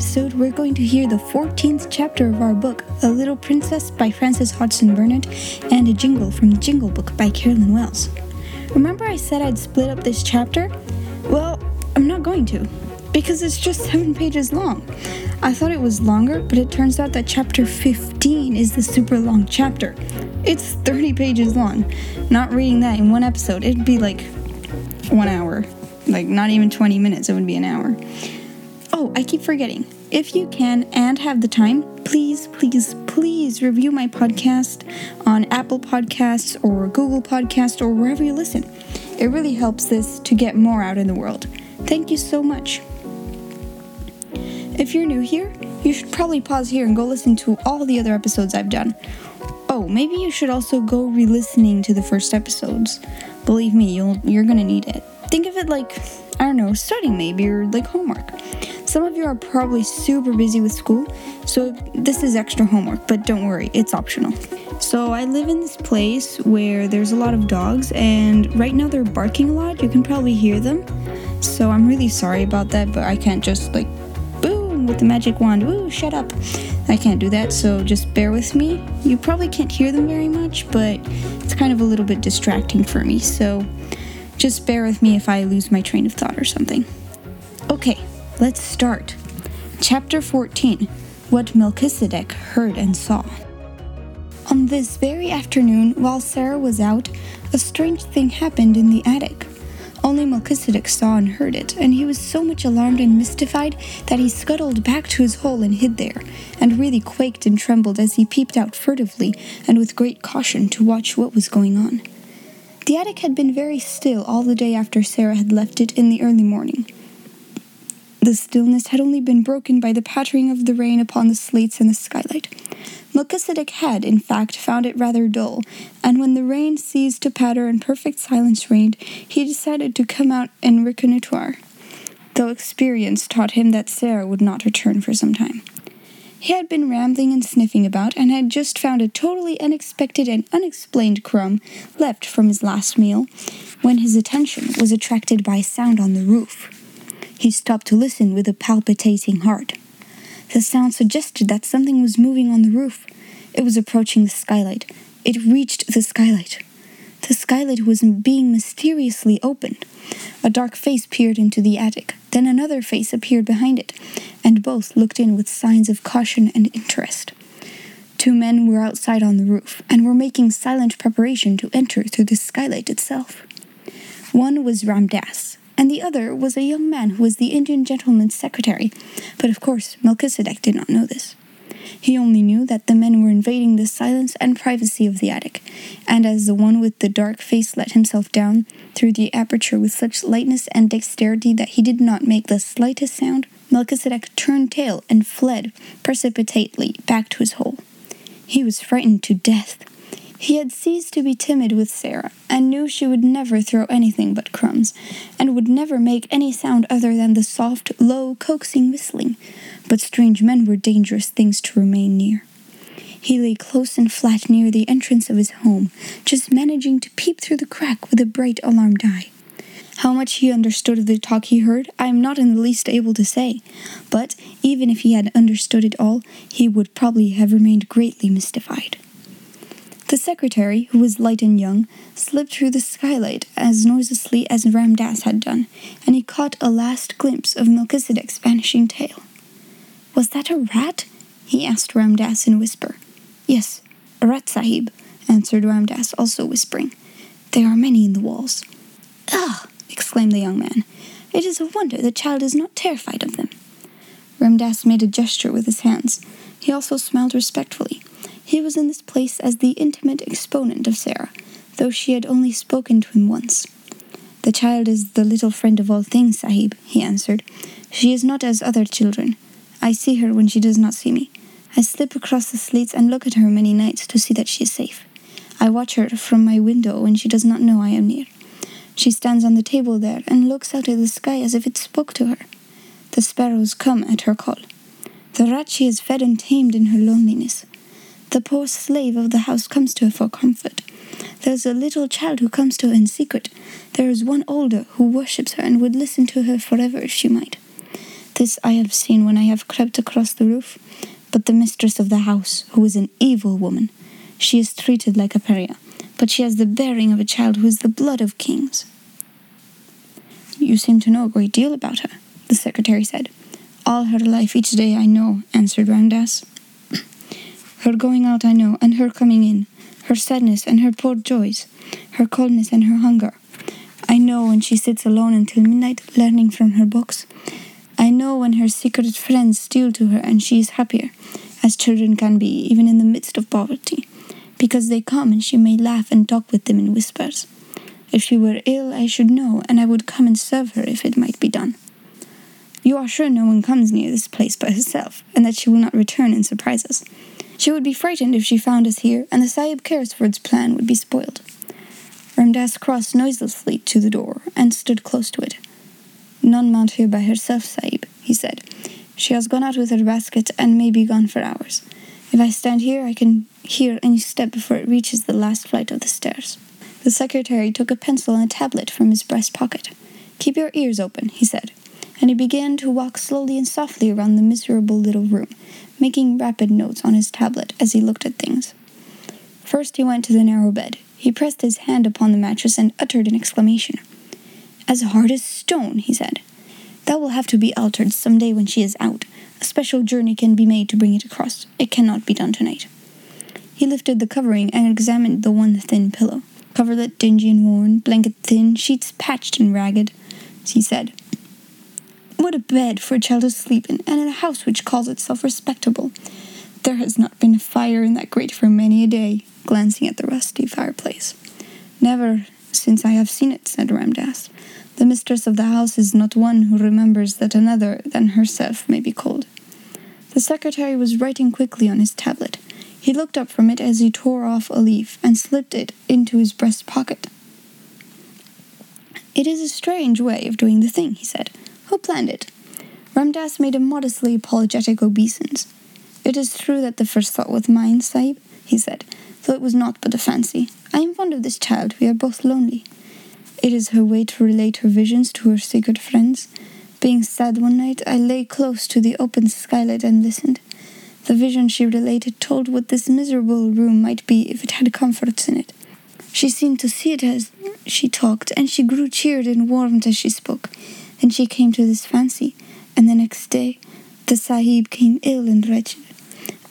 episode, we're going to hear the 14th chapter of our book, A Little Princess by Frances Hodgson Burnett, and a jingle from the Jingle Book by Carolyn Wells. Remember, I said I'd split up this chapter? Well, I'm not going to, because it's just seven pages long. I thought it was longer, but it turns out that chapter 15 is the super long chapter. It's 30 pages long. Not reading that in one episode, it'd be like one hour. Like, not even 20 minutes, it would be an hour. Oh, I keep forgetting. If you can and have the time, please, please, please review my podcast on Apple Podcasts or Google Podcasts or wherever you listen. It really helps this to get more out in the world. Thank you so much. If you're new here, you should probably pause here and go listen to all the other episodes I've done. Oh, maybe you should also go re-listening to the first episodes. Believe me, you'll you're gonna need it. Think of it like I don't know, studying maybe or like homework. Some of you are probably super busy with school, so this is extra homework, but don't worry, it's optional. So, I live in this place where there's a lot of dogs, and right now they're barking a lot. You can probably hear them. So, I'm really sorry about that, but I can't just like boom with the magic wand, woo, shut up. I can't do that, so just bear with me. You probably can't hear them very much, but it's kind of a little bit distracting for me, so just bear with me if I lose my train of thought or something. Okay, Let's start. Chapter 14 What Melchizedek Heard and Saw. On this very afternoon, while Sara was out, a strange thing happened in the attic. Only Melchizedek saw and heard it, and he was so much alarmed and mystified that he scuttled back to his hole and hid there, and really quaked and trembled as he peeped out furtively and with great caution to watch what was going on. The attic had been very still all the day after Sara had left it in the early morning. The stillness had only been broken by the pattering of the rain upon the slates and the skylight. Melchizedek had, in fact, found it rather dull, and when the rain ceased to patter and perfect silence reigned, he decided to come out and reconnoitre, though experience taught him that Sara would not return for some time. He had been rambling and sniffing about, and had just found a totally unexpected and unexplained crumb left from his last meal, when his attention was attracted by a sound on the roof. He stopped to listen with a palpitating heart. The sound suggested that something was moving on the roof. It was approaching the skylight. It reached the skylight. The skylight was being mysteriously opened. A dark face peered into the attic. Then another face appeared behind it, and both looked in with signs of caution and interest. Two men were outside on the roof and were making silent preparation to enter through the skylight itself. One was Ram Dass, and the other was a young man who was the Indian gentleman's secretary. But of course, Melchizedek did not know this. He only knew that the men were invading the silence and privacy of the attic, and as the one with the dark face let himself down through the aperture with such lightness and dexterity that he did not make the slightest sound, Melchizedek turned tail and fled precipitately back to his hole. He was frightened to death. He had ceased to be timid with Sara, and knew she would never throw anything but crumbs, and would never make any sound other than the soft, low, coaxing whistling. But strange men were dangerous things to remain near. He lay close and flat near the entrance of his home, just managing to peep through the crack with a bright, alarmed eye. How much he understood of the talk he heard, I am not in the least able to say, but even if he had understood it all, he would probably have remained greatly mystified. The secretary, who was light and young, slipped through the skylight as noiselessly as Ram Dass had done, and he caught a last glimpse of Melchizedek's vanishing tail. Was that a rat? he asked Ram Dass in a whisper. Yes, a rat, Sahib, answered Ram Dass, also whispering. There are many in the walls. Ah! exclaimed the young man. It is a wonder the child is not terrified of them. Ram Dass made a gesture with his hands. He also smiled respectfully. He was in this place as the intimate exponent of Sara, though she had only spoken to him once. The child is the little friend of all things, Sahib, he answered. She is not as other children. I see her when she does not see me. I slip across the slates and look at her many nights to see that she is safe. I watch her from my window when she does not know I am near. She stands on the table there and looks out at the sky as if it spoke to her. The sparrows come at her call. The rat she has fed and tamed in her loneliness. The poor slave of the house comes to her for comfort. There is a little child who comes to her in secret. There is one older who worships her and would listen to her forever if she might. This I have seen when I have crept across the roof. But the mistress of the house, who is an evil woman, she is treated like a pariah, but she has the bearing of a child who is the blood of kings. You seem to know a great deal about her, the secretary said. All her life each day I know, answered Ram Dass. Her going out I know, and her coming in, her sadness and her poor joys, her coldness and her hunger. I know when she sits alone until midnight learning from her books. I know when her secret friends steal to her and she is happier, as children can be, even in the midst of poverty, because they come and she may laugh and talk with them in whispers. If she were ill, I should know, and I would come and serve her if it might be done. You are sure no one comes near this place but herself, and that she will not return and surprise us. She would be frightened if she found us here, and the Sahib Carrisford's plan would be spoiled. Ram Dass crossed noiselessly to the door and stood close to it. None mount here by herself, Sahib, he said. She has gone out with her basket and may be gone for hours. If I stand here, I can hear any step before it reaches the last flight of the stairs. The secretary took a pencil and a tablet from his breast pocket. Keep your ears open, he said, and he began to walk slowly and softly around the miserable little room, making rapid notes on his tablet as he looked at things. First, he went to the narrow bed. He pressed his hand upon the mattress and uttered an exclamation. As hard as stone, he said. That will have to be altered some day when she is out. A special journey can be made to bring it across. It cannot be done tonight. He lifted the covering and examined the one thin pillow. Coverlet dingy and worn, blanket thin, sheets patched and ragged, he said. What a bed for a child to sleep in, and in a house which calls itself respectable. There has not been a fire in that grate for many a day, glancing at the rusty fireplace. Never since I have seen it, said Ram Dass. The mistress of the house is not one who remembers that another than herself may be cold. The secretary was writing quickly on his tablet. He looked up from it as he tore off a leaf and slipped it into his breast pocket. It is a strange way of doing the thing, he said. Who planned it? Ram Dass made a modestly apologetic obeisance. It is true that the first thought was mine, Sahib, he said, though it was not but a fancy. I am fond of this child. We are both lonely. It is her way to relate her visions to her secret friends. Being sad one night, I lay close to the open skylight and listened. The vision she related told what this miserable room might be if it had comforts in it. She seemed to see it as she talked, and she grew cheered and warmed as she spoke. Then she came to this fancy, and the next day the Sahib came ill and wretched.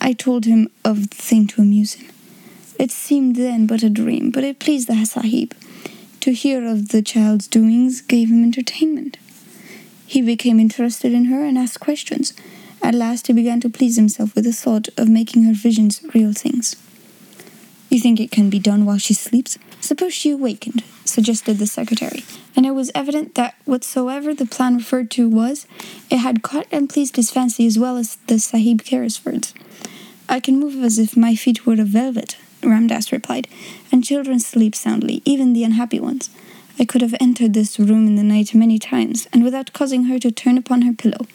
I told him of the thing to amuse him. It seemed then but a dream, but it pleased the Sahib. To hear of the child's doings gave him entertainment. He became interested in her and asked questions. At last he began to please himself with the thought of making her visions real things. You think it can be done while she sleeps? Suppose she awakened, suggested the secretary, and it was evident that whatsoever the plan referred to was, it had caught and pleased his fancy as well as the Sahib Carrisford's. I can move as if my feet were of velvet, Ram Dass replied, and children sleep soundly, even the unhappy ones. I could have entered this room in the night many times, and without causing her to turn upon her pillow.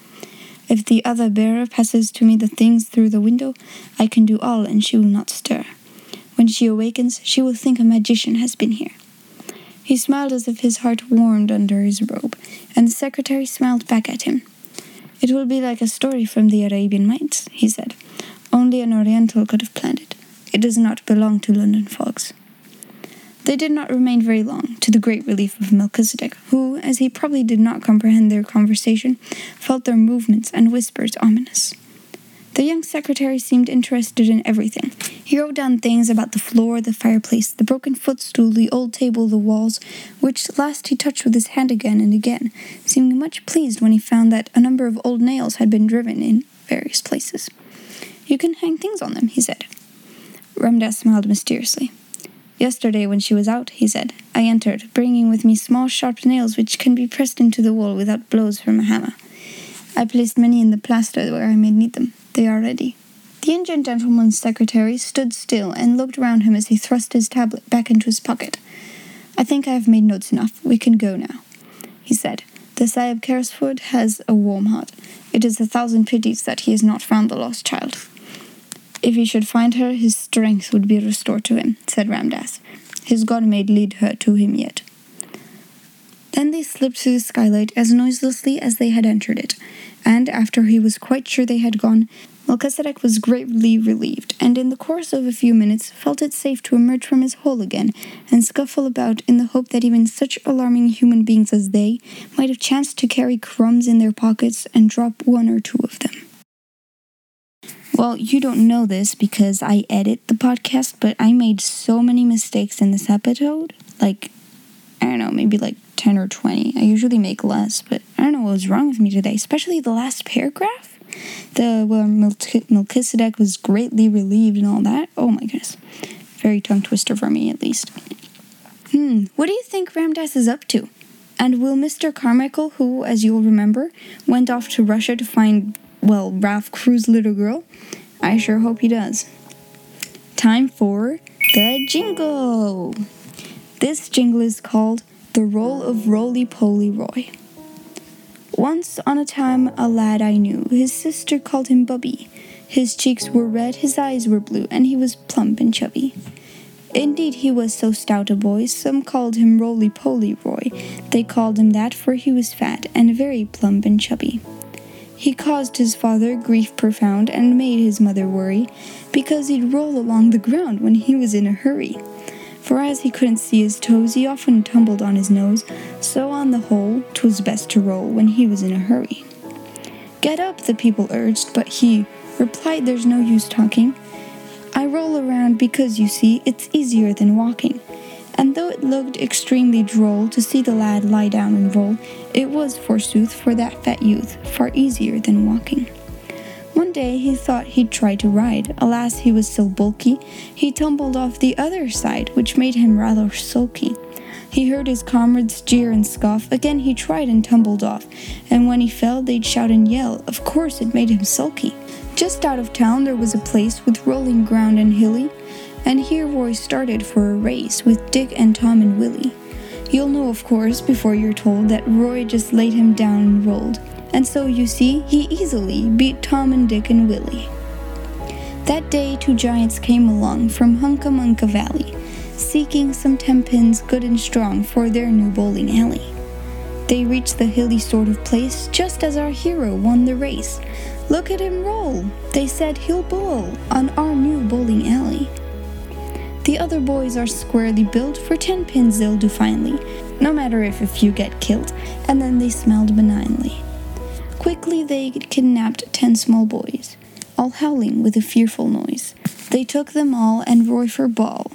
If the other bearer passes to me the things through the window, I can do all, and she will not stir. When she awakens, she will think a magician has been here. He smiled as if his heart warmed under his robe, and the secretary smiled back at him. It will be like a story from the Arabian Nights, he said. Only an Oriental could have planned it. It does not belong to London fogs. They did not remain very long, to the great relief of Melchizedek, who, as he probably did not comprehend their conversation, felt their movements and whispers ominous. The young secretary seemed interested in everything. He wrote down things about the floor, the fireplace, the broken footstool, the old table, the walls, which last he touched with his hand again and again, seeming much pleased when he found that a number of old nails had been driven in various places. You can hang things on them, he said. Ram Dass smiled mysteriously. Yesterday, when she was out, he said, I entered, bringing with me small sharp nails which can be pressed into the wall without blows from a hammer. I placed many in the plaster where I may need them. They are ready. The Indian gentleman's secretary stood still and looked round him as he thrust his tablet back into his pocket. I think I have made notes enough. We can go now, he said. The Sahib Carrisford has a warm heart. It is a thousand pities that he has not found the lost child. If he should find her, his strength would be restored to him, said Ram Dass. His God may lead her to him yet. Then they slipped through the skylight as noiselessly as they had entered it, and after he was quite sure they had gone, Melchizedek was greatly relieved, and in the course of a few minutes felt it safe to emerge from his hole again and scuffle about in the hope that even such alarming human beings as they might have chanced to carry crumbs in their pockets and drop one or two of them. Well, you don't know this because I edit the podcast, but I made so many mistakes in this episode. Like, I don't know, maybe like 10 or 20. I usually make less, but I don't know what was wrong with me today, especially the last paragraph the well, Melchizedek was greatly relieved and all that. Oh my goodness. Very tongue twister for me, at least. Hmm, what do you think Ram Dass is up to? And will Mr. Carmichael, who, as you'll remember, went off to Russia to find, well, Ralph Crewe's little girl? I sure hope he does. Time for the jingle! This jingle is called The Roll of Roly Poly Roy. Once on a time, a lad I knew, his sister called him Bubby. His cheeks were red, his eyes were blue, and he was plump and chubby. Indeed, he was so stout a boy, some called him Roly Poly Roy. They called him that, for he was fat and very plump and chubby. He caused his father grief profound and made his mother worry, because he'd roll along the ground when he was in a hurry for as he couldn't see his toes, he often tumbled on his nose, so on the whole, 'twas best to roll when he was in a hurry. Get up, the people urged, but he replied, There's no use talking. I roll around because, you see, it's easier than walking. And though it looked extremely droll to see the lad lie down and roll, it was, forsooth, for that fat youth, far easier than walking. One day he thought he'd try to ride. Alas, he was so bulky, he tumbled off the other side, which made him rather sulky. He heard his comrades jeer and scoff. Again he tried and tumbled off, and when he fell, they'd shout and yell. Of course, it made him sulky. Just out of town, there was a place with rolling ground and hilly, and here Roy started for a race with Dick and Tom and Willie. You'll know, of course, before you're told that Roy just laid him down and rolled and so you see, he easily beat Tom and Dick and Willie. That day, two giants came along from Huncamunca Valley, seeking some tenpins good and strong for their new bowling alley. They reached the hilly sort of place just as our hero won the race. Look at him roll! They said he'll bowl on our new bowling alley. The other boys are squarely built, for ten pins they'll do finely, no matter if a few get killed, and then they smiled benignly. Quickly they kidnapped ten small boys, all howling with a fearful noise. They took them all and Roy for ball,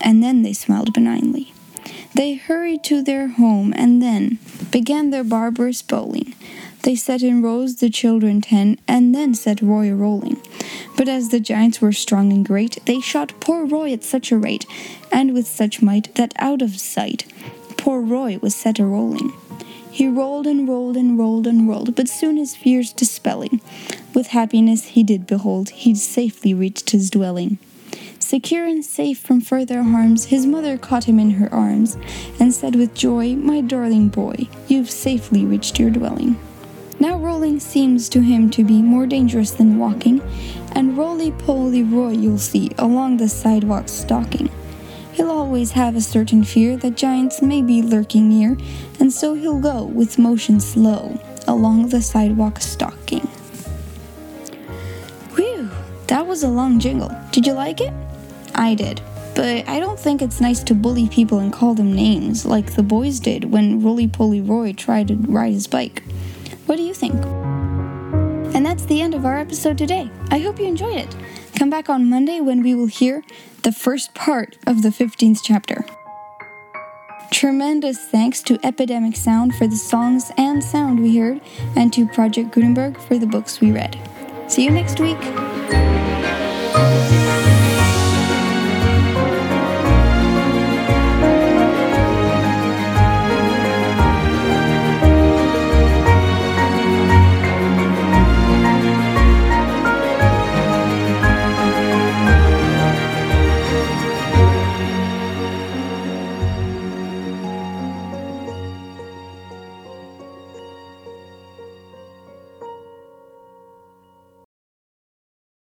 and then they smiled benignly. They hurried to their home and then began their barbarous bowling. They set in rows the children ten, and then set Roy a rolling. But as the giants were strong and great, they shot poor Roy at such a rate, and with such might, that out of sight, poor Roy was set a rolling. He rolled and rolled and rolled and rolled, but soon his fears dispelling, with happiness he did behold he'd safely reached his dwelling. Secure and safe from further harms, his mother caught him in her arms, and said with joy, My darling boy, you've safely reached your dwelling. Now rolling seems to him to be more dangerous than walking, and roly poly Roy you'll see along the sidewalk stalking. He'll always have a certain fear that giants may be lurking near, and so he'll go with motion slow along the sidewalk stalking. Whew, that was a long jingle. Did you like it? I did. But I don't think it's nice to bully people and call them names like the boys did when Roly Poly Roy tried to ride his bike. What do you think? And that's the end of our episode today. I hope you enjoyed it. Come back on Monday when we will hear the first part of the 15th chapter. Tremendous thanks to Epidemic Sound for the songs and sound we heard, and to Project Gutenberg for the books we read. See you next week!